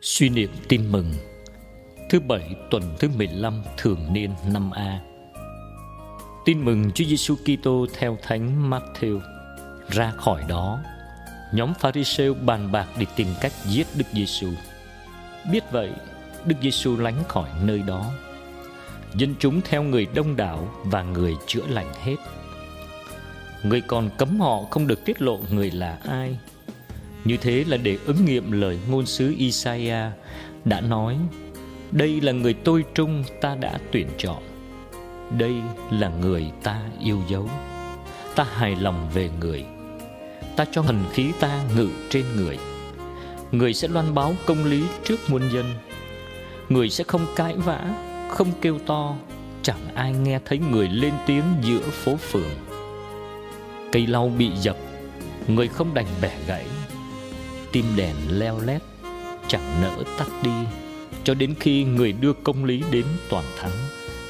Suy niệm tin mừng Thứ bảy tuần thứ 15 thường niên năm A Tin mừng Chúa Giêsu Kitô theo Thánh Matthew. Ra khỏi đó, nhóm Pharisêu bàn bạc để tìm cách giết Đức Giêsu. Biết vậy, Đức Giêsu lánh khỏi nơi đó. Dân chúng theo người đông đảo và người chữa lành hết. Người còn cấm họ không được tiết lộ người là ai như thế là để ứng nghiệm lời ngôn sứ Isaiah đã nói, Đây là người tôi trung ta đã tuyển chọn. Đây là người ta yêu dấu. Ta hài lòng về người. Ta cho thần khí ta ngự trên người. Người sẽ loan báo công lý trước muôn dân. Người sẽ không cãi vã, Không kêu to. Chẳng ai nghe thấy người lên tiếng giữa phố phường. Cây lau bị dập, Người không đành bẻ gãy tim đèn leo lét, chẳng nỡ tắt đi. Cho đến khi người đưa công lý đến toàn thắng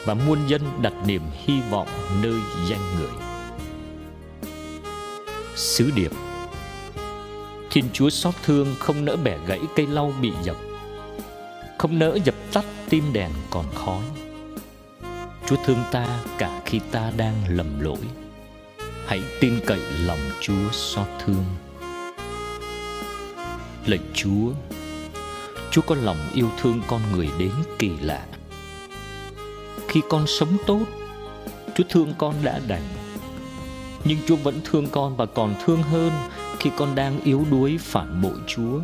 và muôn dân đặt niềm hy vọng nơi danh người. Sứ điệp. Thiên chúa xót thương không nỡ bẻ gãy cây lau bị dập, không nỡ dập tắt tim đèn còn khói. Chúa thương ta cả khi ta đang lầm lỗi. Hãy tin cậy lòng chúa xót thương. Lạy Chúa. Chúa có lòng yêu thương con người đến kỳ lạ. Khi con sống tốt Chúa thương con đã đành. Nhưng Chúa vẫn thương con và còn thương hơn Khi con đang yếu đuối phản bội Chúa.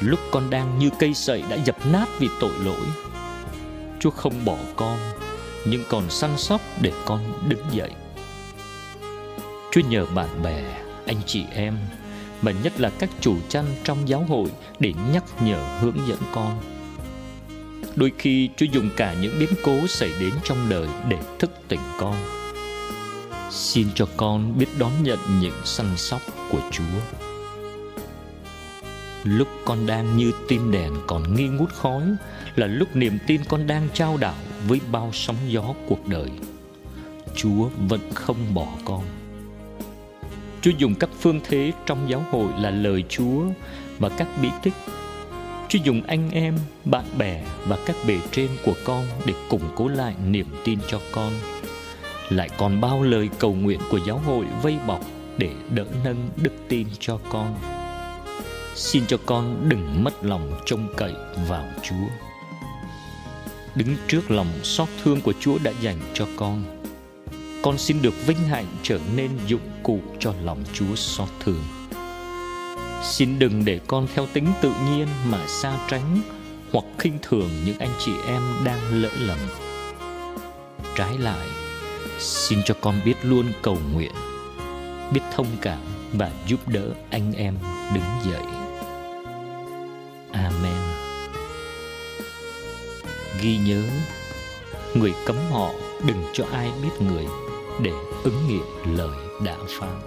Lúc con đang như cây sậy đã dập nát vì tội lỗi Chúa không bỏ con Nhưng còn săn sóc để con đứng dậy. Chúa nhờ bạn bè, anh chị em mà nhất là các chủ chăn trong giáo hội để nhắc nhở hướng dẫn con. Đôi khi Chúa dùng cả những biến cố xảy đến trong đời để thức tỉnh con. Xin cho con biết đón nhận những săn sóc của Chúa. Lúc con đang như tim đèn còn nghi ngút khói là lúc niềm tin con đang trao đảo với bao sóng gió cuộc đời. Chúa vẫn không bỏ con Chúa dùng các phương thế trong giáo hội là lời Chúa và các bí tích. Chúa dùng anh em, bạn bè và các bề trên của con để củng cố lại niềm tin cho con. Lại còn bao lời cầu nguyện của giáo hội vây bọc để đỡ nâng đức tin cho con. Xin cho con đừng mất lòng trông cậy vào Chúa. Đứng trước lòng xót thương của Chúa đã dành cho con con xin được vinh hạnh trở nên dụng cụ cho lòng Chúa xót thương. Xin đừng để con theo tính tự nhiên mà xa tránh hoặc khinh thường những anh chị em đang lỡ lầm. Trái lại, xin cho con biết luôn cầu nguyện, biết thông cảm và giúp đỡ anh em đứng dậy. Amen. Ghi nhớ, người cấm họ đừng cho ai biết người để ứng nghiệm lời đã phán